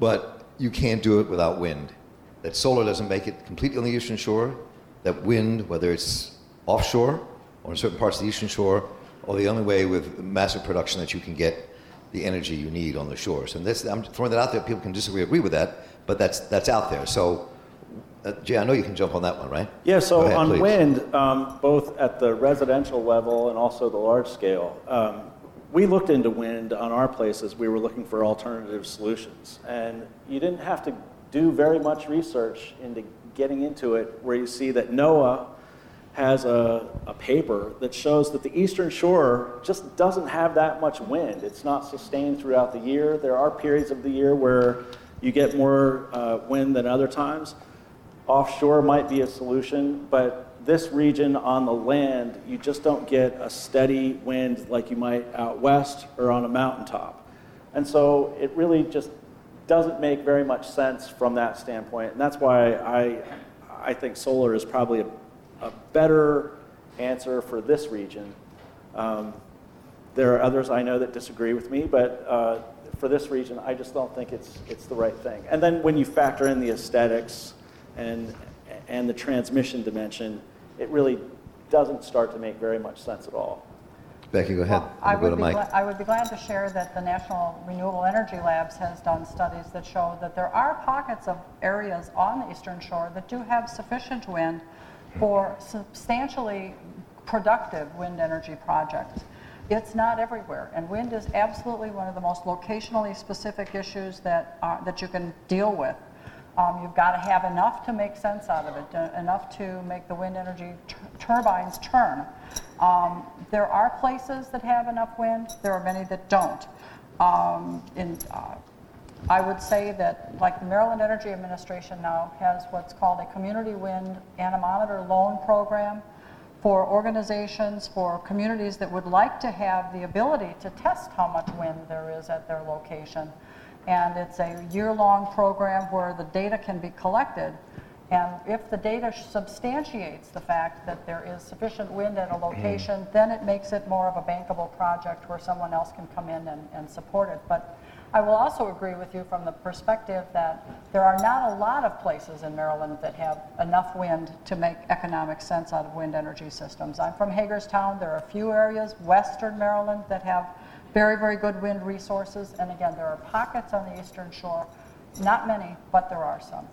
but you can't do it without wind that solar doesn't make it completely on the eastern shore, that wind, whether it's offshore or in certain parts of the eastern shore, or the only way with massive production that you can get the energy you need on the shores. And this, I'm throwing that out there. People can disagree, agree with that, but that's that's out there. So, uh, Jay, I know you can jump on that one, right? Yeah. So ahead, on please. wind, um, both at the residential level and also the large scale, um, we looked into wind on our places. We were looking for alternative solutions, and you didn't have to do very much research into getting into it, where you see that NOAA has a, a paper that shows that the eastern shore just doesn't have that much wind. It's not sustained throughout the year. There are periods of the year where you get more uh, wind than other times. Offshore might be a solution, but this region on the land, you just don't get a steady wind like you might out west or on a mountaintop. And so it really just doesn't make very much sense from that standpoint. And that's why I, I think solar is probably a, a better answer for this region. Um, there are others I know that disagree with me, but uh, for this region, I just don't think it's, it's the right thing. And then when you factor in the aesthetics and, and the transmission dimension, it really doesn't start to make very much sense at all. Becky, go ahead. Well, I, would be gla- I would be glad to share that the National Renewable Energy Labs has done studies that show that there are pockets of areas on the eastern shore that do have sufficient wind for substantially productive wind energy projects. It's not everywhere, and wind is absolutely one of the most locationally specific issues that, are, that you can deal with. Um, you've got to have enough to make sense out of it, uh, enough to make the wind energy t- turbines turn. Um, there are places that have enough wind, there are many that don't. Um, in, uh, I would say that, like the Maryland Energy Administration now has what's called a community wind anemometer loan program for organizations, for communities that would like to have the ability to test how much wind there is at their location. And it's a year-long program where the data can be collected. And if the data substantiates the fact that there is sufficient wind at a mm-hmm. location, then it makes it more of a bankable project where someone else can come in and, and support it. But I will also agree with you from the perspective that there are not a lot of places in Maryland that have enough wind to make economic sense out of wind energy systems. I'm from Hagerstown. There are a few areas, western Maryland, that have very, very good wind resources. And again, there are pockets on the eastern shore. Not many, but there are some.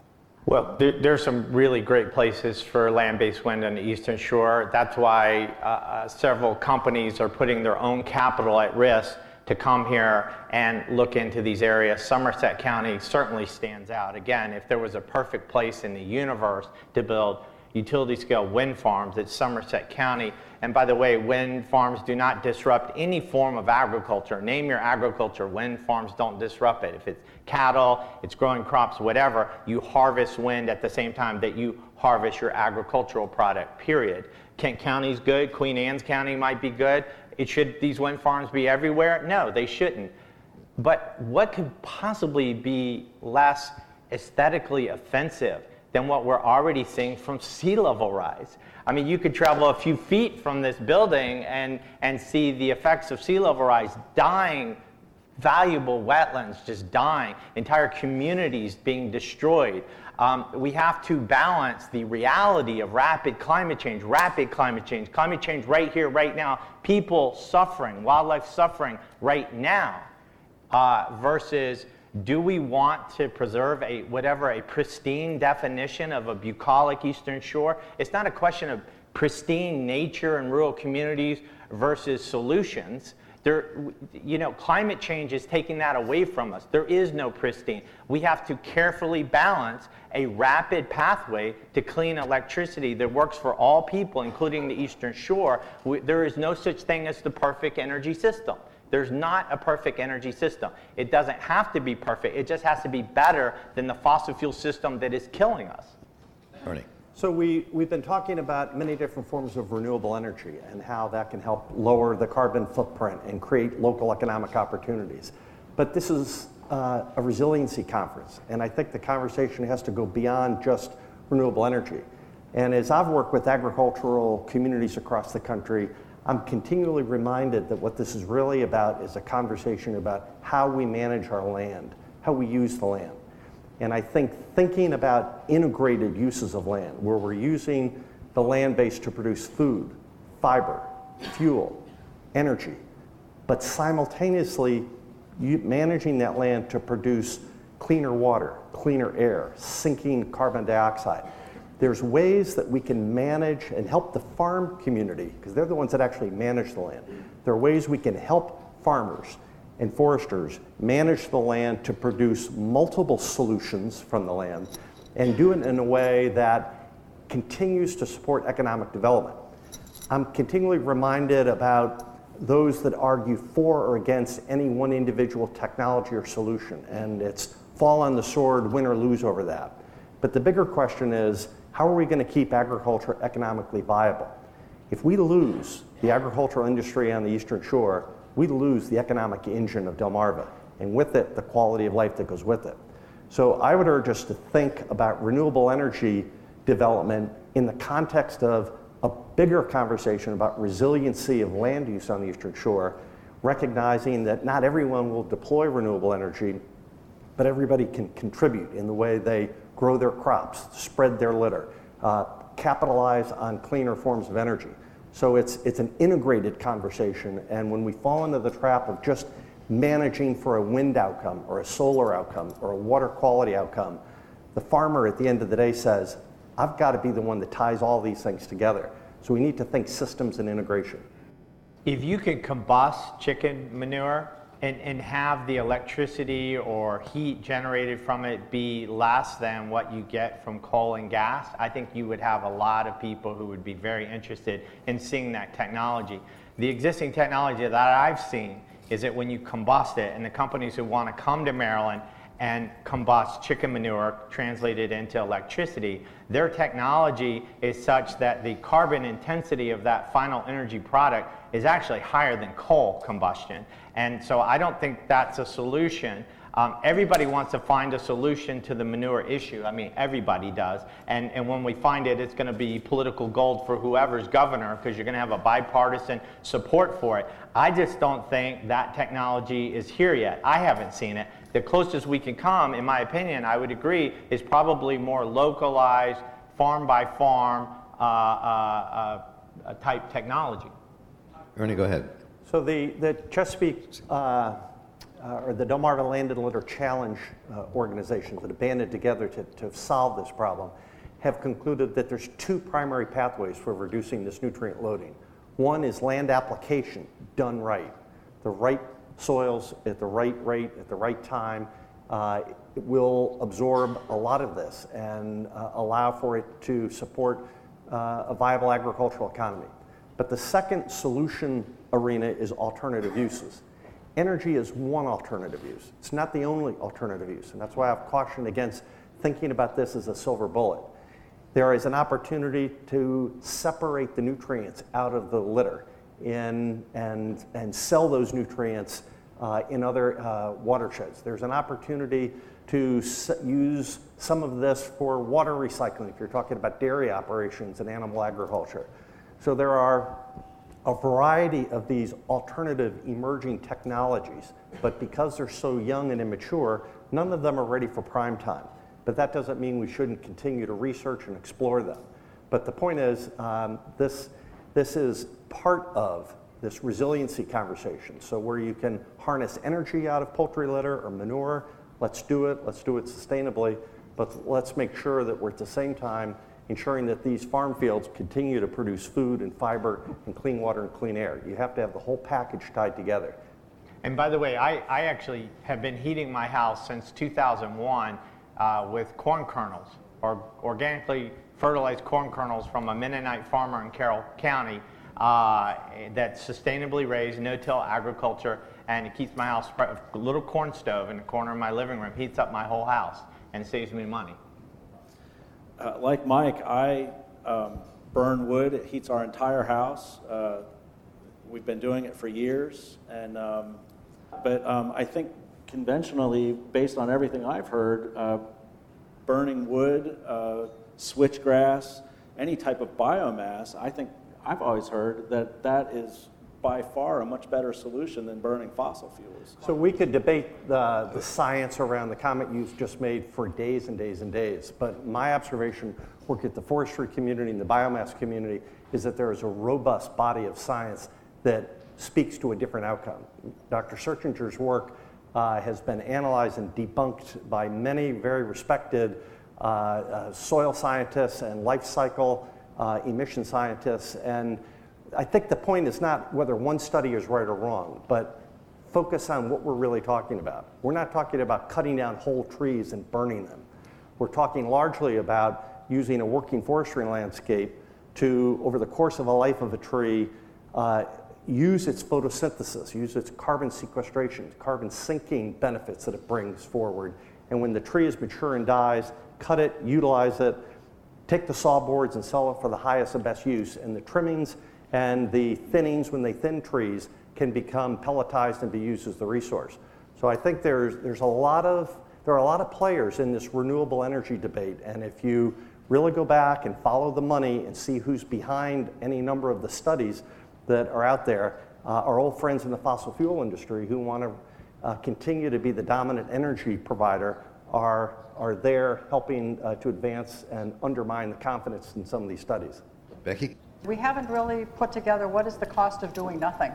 Well, there, there's some really great places for land-based wind on the eastern shore. That's why uh, uh, several companies are putting their own capital at risk to come here and look into these areas. Somerset County certainly stands out. Again, if there was a perfect place in the universe to build utility scale wind farms, it's Somerset County. And by the way, wind farms do not disrupt any form of agriculture. Name your agriculture, wind farms don't disrupt it. If it's cattle, it's growing crops, whatever, you harvest wind at the same time that you harvest your agricultural product, period. Kent County's good, Queen Anne's County might be good, it should these wind farms be everywhere? No, they shouldn't. But what could possibly be less aesthetically offensive than what we're already seeing from sea level rise? I mean, you could travel a few feet from this building and, and see the effects of sea level rise dying valuable wetlands just dying, entire communities being destroyed. Um, we have to balance the reality of rapid climate change, rapid climate change, climate change right here, right now, people suffering, wildlife suffering right now, uh, versus do we want to preserve a whatever a pristine definition of a bucolic eastern shore? It's not a question of pristine nature and rural communities versus solutions. There, you know, climate change is taking that away from us. There is no pristine. We have to carefully balance a rapid pathway to clean electricity that works for all people, including the Eastern Shore. We, there is no such thing as the perfect energy system. There's not a perfect energy system. It doesn't have to be perfect. It just has to be better than the fossil fuel system that is killing us. Ernie. So we, we've been talking about many different forms of renewable energy and how that can help lower the carbon footprint and create local economic opportunities. But this is uh, a resiliency conference, and I think the conversation has to go beyond just renewable energy. And as I've worked with agricultural communities across the country, I'm continually reminded that what this is really about is a conversation about how we manage our land, how we use the land. And I think thinking about integrated uses of land, where we're using the land base to produce food, fiber, fuel, energy, but simultaneously managing that land to produce cleaner water, cleaner air, sinking carbon dioxide. There's ways that we can manage and help the farm community, because they're the ones that actually manage the land. There are ways we can help farmers and foresters manage the land to produce multiple solutions from the land and do it in a way that continues to support economic development. I'm continually reminded about those that argue for or against any one individual technology or solution, and it's fall on the sword, win or lose over that. But the bigger question is how are we going to keep agriculture economically viable? If we lose the agricultural industry on the Eastern Shore, we lose the economic engine of Delmarva, and with it, the quality of life that goes with it. So I would urge us to think about renewable energy development in the context of a bigger conversation about resiliency of land use on the Eastern Shore, recognizing that not everyone will deploy renewable energy, but everybody can contribute in the way they grow their crops, spread their litter, uh, capitalize on cleaner forms of energy. So it's, it's an integrated conversation. And when we fall into the trap of just managing for a wind outcome or a solar outcome or a water quality outcome, the farmer at the end of the day says, I've got to be the one that ties all these things together. So we need to think systems and integration. If you could combust chicken manure, and, and have the electricity or heat generated from it be less than what you get from coal and gas, I think you would have a lot of people who would be very interested in seeing that technology. The existing technology that I've seen is that when you combust it, and the companies who want to come to Maryland and combust chicken manure translated into electricity. Their technology is such that the carbon intensity of that final energy product is actually higher than coal combustion. And so I don't think that's a solution. Um, everybody wants to find a solution to the manure issue. I mean, everybody does. And, and when we find it, it's going to be political gold for whoever's governor because you're going to have a bipartisan support for it. I just don't think that technology is here yet. I haven't seen it. The closest we can come, in my opinion, I would agree, is probably more localized, farm by farm uh, uh, uh, type technology. Ernie, go ahead. So the, the Chesapeake uh, uh, or the Delmarva Land and Litter Challenge uh, organizations that have banded together to, to solve this problem have concluded that there's two primary pathways for reducing this nutrient loading. One is land application done right, the right soils at the right rate at the right time. Uh, will absorb a lot of this and uh, allow for it to support uh, a viable agricultural economy. But the second solution arena is alternative uses energy is one alternative use. It's not the only alternative use, and that's why I've cautioned against thinking about this as a silver bullet. There is an opportunity to separate the nutrients out of the litter in, and, and sell those nutrients uh, in other uh, watersheds. There's an opportunity to use some of this for water recycling if you're talking about dairy operations and animal agriculture. So there are a variety of these alternative emerging technologies, but because they're so young and immature, none of them are ready for prime time. But that doesn't mean we shouldn't continue to research and explore them. But the point is, um, this, this is part of this resiliency conversation. So, where you can harness energy out of poultry litter or manure, let's do it, let's do it sustainably, but let's make sure that we're at the same time ensuring that these farm fields continue to produce food and fiber and clean water and clean air. You have to have the whole package tied together. And by the way, I, I actually have been heating my house since 2001 uh, with corn kernels, or organically fertilized corn kernels from a Mennonite farmer in Carroll County uh, that's sustainably raised, no-till agriculture, and it keeps my house, a little corn stove in the corner of my living room, heats up my whole house and saves me money uh, like Mike, I um, burn wood. It heats our entire house. Uh, we've been doing it for years, and um, but um, I think conventionally, based on everything I've heard, uh, burning wood, uh, switchgrass, any type of biomass, I think I've always heard that that is by far a much better solution than burning fossil fuels. So we could debate the, the science around the comment you just made for days and days and days. But my observation, work at the forestry community and the biomass community, is that there is a robust body of science that speaks to a different outcome. Dr. Searchinger's work uh, has been analyzed and debunked by many very respected uh, uh, soil scientists and life cycle uh, emission scientists. And I think the point is not whether one study is right or wrong, but focus on what we're really talking about. We're not talking about cutting down whole trees and burning them. We're talking largely about using a working forestry landscape to, over the course of a life of a tree, uh, use its photosynthesis, use its carbon sequestration, carbon sinking benefits that it brings forward. And when the tree is mature and dies, cut it, utilize it, take the saw boards and sell it for the highest and best use. And the trimmings and the thinnings, when they thin trees, can become pelletized and be used as the resource. So I think there's, there's a lot of, there are a lot of players in this renewable energy debate, and if you really go back and follow the money and see who's behind any number of the studies that are out there, uh, our old friends in the fossil fuel industry who want to uh, continue to be the dominant energy provider are, are there helping uh, to advance and undermine the confidence in some of these studies. Becky? We haven't really put together what is the cost of doing nothing.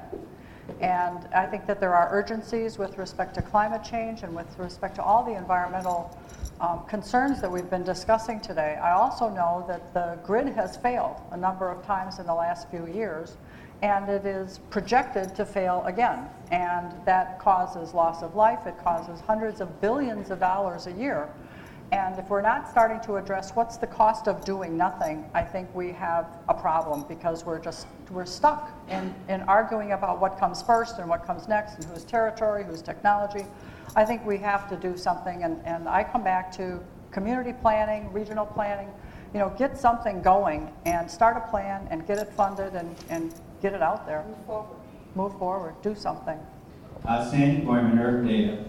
And I think that there are urgencies with respect to climate change and with respect to all the environmental um, concerns that we've been discussing today. I also know that the grid has failed a number of times in the last few years, and it is projected to fail again. And that causes loss of life, it causes hundreds of billions of dollars a year And if we're not starting to address what's the cost of doing nothing, I think we have a problem because we're just, we're stuck in, in arguing about what comes first and what comes next and whose territory, whose technology. I think we have to do something, and, and I come back to community planning, regional planning, you know, get something going and start a plan and get it funded and, and get it out there. Move forward. Move forward, do something. Uh, Sandy Boyman, Earth Data.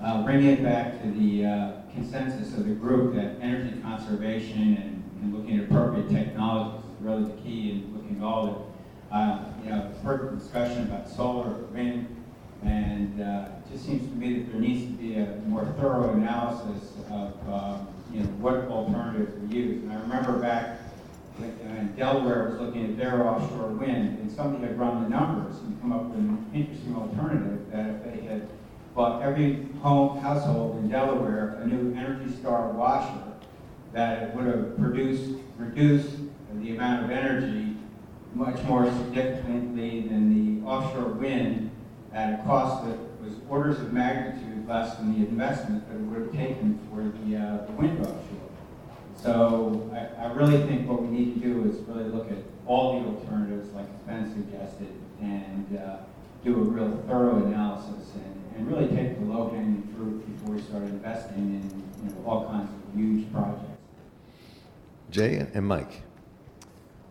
Uh, bringing it back to the uh, consensus of the group that energy conservation and, and looking at appropriate technologies is really the key in looking at all it. Uh, you know, heard discussion about solar, wind, and uh, it just seems to me that there needs to be a more thorough analysis of um, you know what alternatives we use. And I remember back when Delaware was looking at their offshore wind, and somebody had run the numbers and come up with an interesting alternative that if they had bought every home household in Delaware a new Energy Star washer, that would have produced reduced the amount of energy much more significantly than the offshore wind at a cost that was orders of magnitude less than the investment that it would have taken for the, uh, the wind offshore. So I, I really think what we need to do is really look at all the alternatives, like Ben suggested, and uh, do a real thorough analysis and, and really take the low-hanging fruit before we start investing in you know, all kinds of huge projects. Jay and Mike.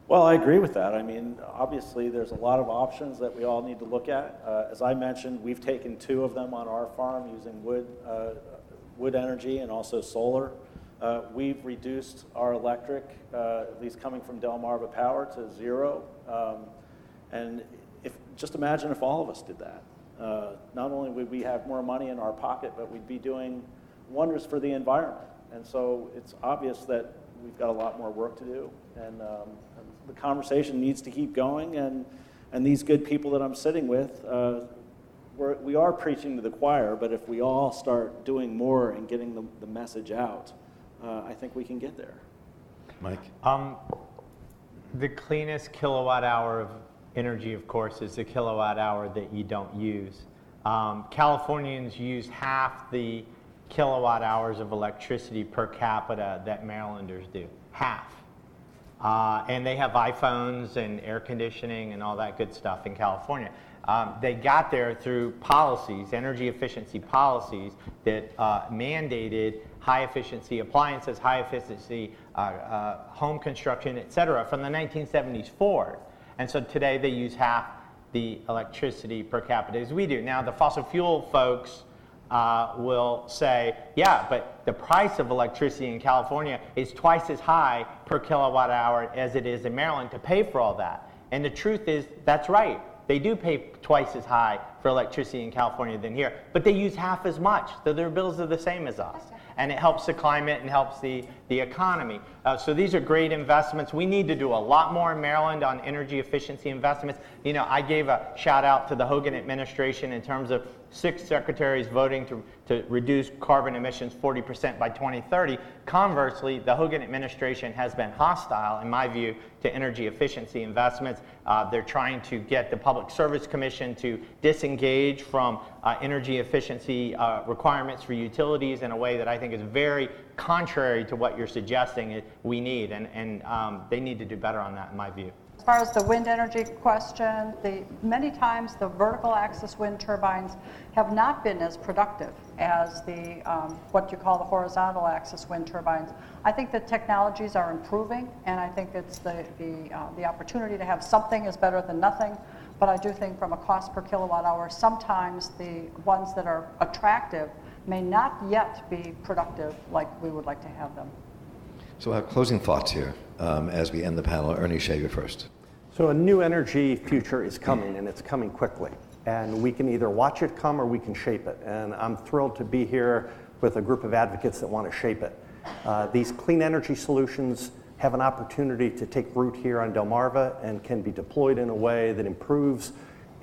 Well, I agree with that. I mean, obviously, there's a lot of options that we all need to look at. Uh, as I mentioned, we've taken two of them on our farm using wood, uh, wood energy and also solar. Uh, we've reduced our electric, uh, at least coming from Delmarva Power, to zero. Um, and if, just imagine if all of us did that. Uh, not only would we have more money in our pocket, but we'd be doing wonders for the environment. And so it's obvious that we've got a lot more work to do. And, um, and the conversation needs to keep going. And, and these good people that I'm sitting with, uh, we're, we are preaching to the choir, but if we all start doing more and getting the, the message out, uh, I think we can get there. Mike? Um, the cleanest kilowatt hour of energy, of course, is the kilowatt hour that you don't use. Um, Californians use half the kilowatt hours of electricity per capita that Marylanders do. Half. Uh, and they have iPhones and air conditioning and all that good stuff in California. Um, they got there through policies, energy efficiency policies that uh, mandated high efficiency appliances, high efficiency uh, uh, home construction, et cetera, from the 1970s forward. And so today they use half the electricity per capita as we do. Now, the fossil fuel folks uh, will say, yeah, but the price of electricity in California is twice as high per kilowatt hour as it is in Maryland to pay for all that. And the truth is, that's right. They do pay twice as high for electricity in California than here, but they use half as much, so their bills are the same as us and it helps the climate and helps the, the economy. Uh, so these are great investments. We need to do a lot more in Maryland on energy efficiency investments. You know, I gave a shout out to the Hogan administration in terms of six secretaries voting to, to reduce carbon emissions 40% by 2030. Conversely, the Hogan administration has been hostile, in my view, to energy efficiency investments. Uh, they're trying to get the Public Service Commission to disengage from uh, energy efficiency uh, requirements for utilities in a way that I think is very contrary to what you're suggesting we need, and, and um, they need to do better on that, in my view As far as the wind energy question, the, many times the vertical axis wind turbines have not been as productive as the um, what you call the horizontal axis wind turbines. I think the technologies are improving, and I think it's the the, uh, the opportunity to have something is better than nothing. But I do think from a cost per kilowatt hour, sometimes the ones that are attractive may not yet be productive like we would like to have them. So, our closing thoughts here um, as we end the panel. Ernie Shaver first. So a new energy future is coming, and it's coming quickly. And we can either watch it come or we can shape it. And I'm thrilled to be here with a group of advocates that want to shape it. Uh, these clean energy solutions have an opportunity to take root here on Delmarva and can be deployed in a way that improves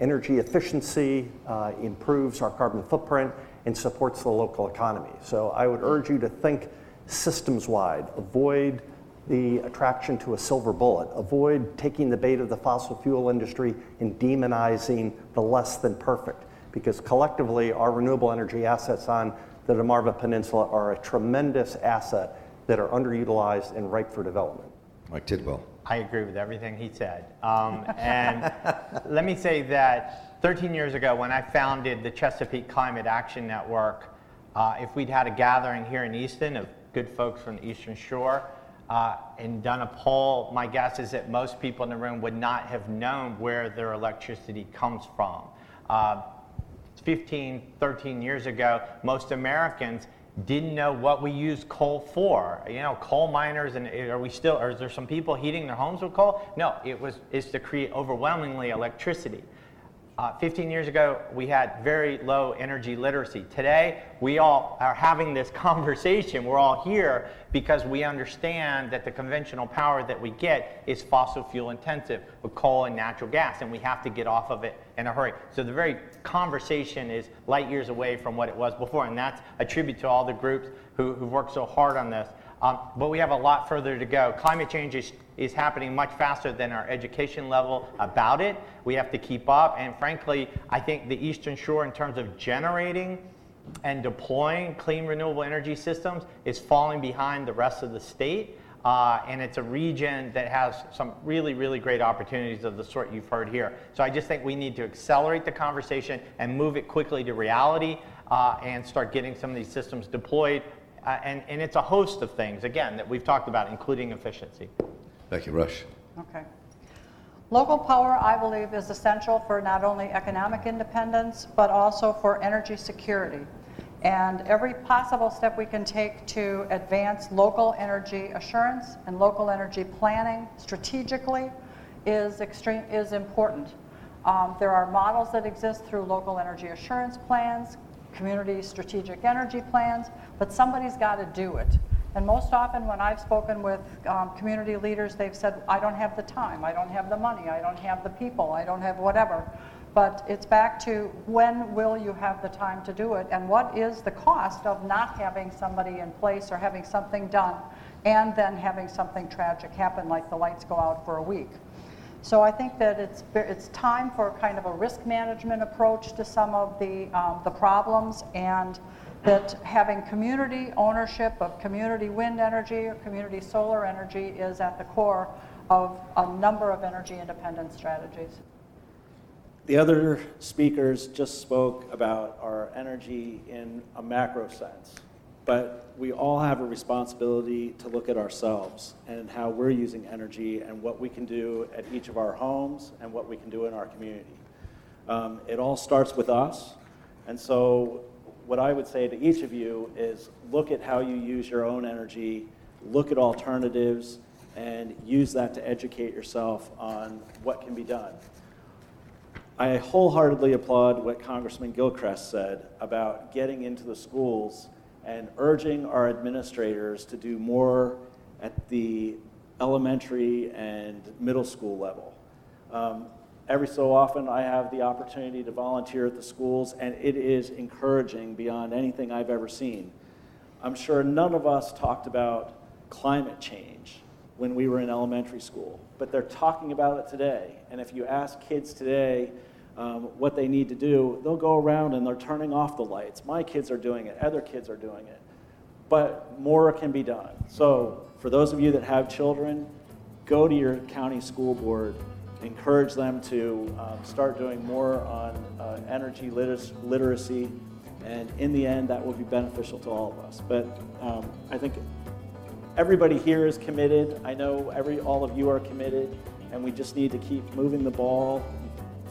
energy efficiency, uh, improves our carbon footprint, and supports the local economy. So I would urge you to think systems wide, avoid the attraction to a silver bullet. Avoid taking the bait of the fossil fuel industry and demonizing the less than perfect, because collectively, our renewable energy assets on the Delmarva Peninsula are a tremendous asset that are underutilized and ripe for development. Mike Tidwell. I agree with everything he said. Um, and let me say that 13 years ago, when I founded the Chesapeake Climate Action Network, uh, if we'd had a gathering here in Easton of good folks from the Eastern Shore uh, and done a poll, my guess is that most people in the room would not have known where their electricity comes from. Uh, 15, 13 years ago, most Americans didn't know what we use coal for. You know, coal miners, and eh, are we still, or is there some people heating their homes with coal? No, it was, is to create overwhelmingly electricity. Uh, 15 years ago, we had very low energy literacy. Today, we all are having this conversation. We're all here because we understand that the conventional power that we get is fossil fuel intensive with coal and natural gas, and we have to get off of it in a hurry. So the very conversation is light years away from what it was before, and that's a tribute to all the groups who, who've worked so hard on this. Um, but we have a lot further to go. Climate change is, is happening much faster than our education level about it. We have to keep up. And frankly, I think the Eastern Shore, in terms of generating and deploying clean renewable energy systems, is falling behind the rest of the state. Uh, and it's a region that has some really, really great opportunities of the sort you've heard here. So I just think we need to accelerate the conversation and move it quickly to reality uh, and start getting some of these systems deployed uh, and, and it's a host of things, again, that we've talked about, including efficiency. Becky Rush. Okay. Local power, I believe, is essential for not only economic independence, but also for energy security. And every possible step we can take to advance local energy assurance and local energy planning strategically is, extreme, is important. Um, there are models that exist through local energy assurance plans, community strategic energy plans, but somebody's got to do it. And most often, when I've spoken with um, community leaders, they've said, I don't have the time, I don't have the money, I don't have the people, I don't have whatever. But it's back to when will you have the time to do it, and what is the cost of not having somebody in place or having something done, and then having something tragic happen, like the lights go out for a week. So I think that it's, it's time for kind of a risk management approach to some of the, um, the problems and that having community ownership of community wind energy or community solar energy is at the core of a number of energy independence strategies. The other speakers just spoke about our energy in a macro sense, but we all have a responsibility to look at ourselves and how we're using energy and what we can do at each of our homes and what we can do in our community. Um, it all starts with us, and so what I would say to each of you is look at how you use your own energy, look at alternatives, and use that to educate yourself on what can be done. I wholeheartedly applaud what Congressman Gilchrest said about getting into the schools and urging our administrators to do more at the elementary and middle school level. Um, every so often, I have the opportunity to volunteer at the schools, and it is encouraging beyond anything I've ever seen. I'm sure none of us talked about climate change when we were in elementary school, but they're talking about it today. And if you ask kids today, um, what they need to do, they'll go around and they're turning off the lights. My kids are doing it, other kids are doing it. But more can be done. So, for those of you that have children, go to your county school board, encourage them to um, start doing more on uh, energy literacy, and in the end, that will be beneficial to all of us. But um, I think everybody here is committed. I know every all of you are committed, and we just need to keep moving the ball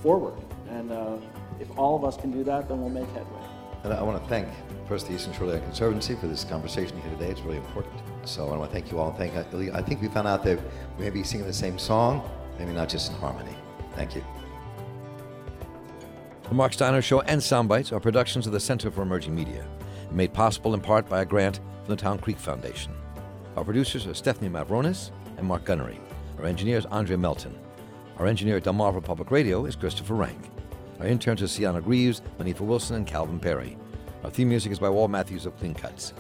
forward. And uh, if all of us can do that, then we'll make headway. And I want to thank first the Eastern Shore Shoreline Conservancy for this conversation here today. It's really important. So I want to thank you all. Thank I think we found out that we may be singing the same song, maybe not just in harmony. Thank you. The Mark Steiner Show and Soundbites are productions of the Center for Emerging Media, made possible in part by a grant from the Town Creek Foundation. Our producers are Stefanie Mavronis and Mark Gunnery. Our engineer is Andre Melton. Our engineer at Delmarva Public Radio is Christopher Rank. Our interns are Sienna Greaves, Manifa Wilson, and Calvin Perry. Our theme music is by Walt Matthews of Clean Cuts.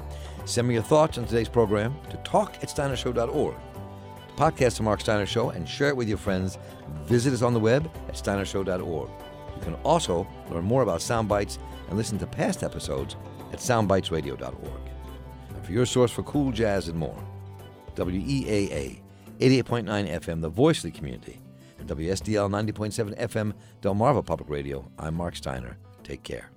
Send me your thoughts on today's program to talk at steinershow.org. To podcast the Mark Steiner Show and share it with your friends, visit us on the web at steinershow.org. You can also learn more about sound bites and listen to past episodes at soundbitesradio.org. And for your source for cool jazz and more, WEAA 88.9 FM, the voice of the community, WSDL 90.7 FM, Delmarva Public Radio. I'm Mark Steiner. Take care.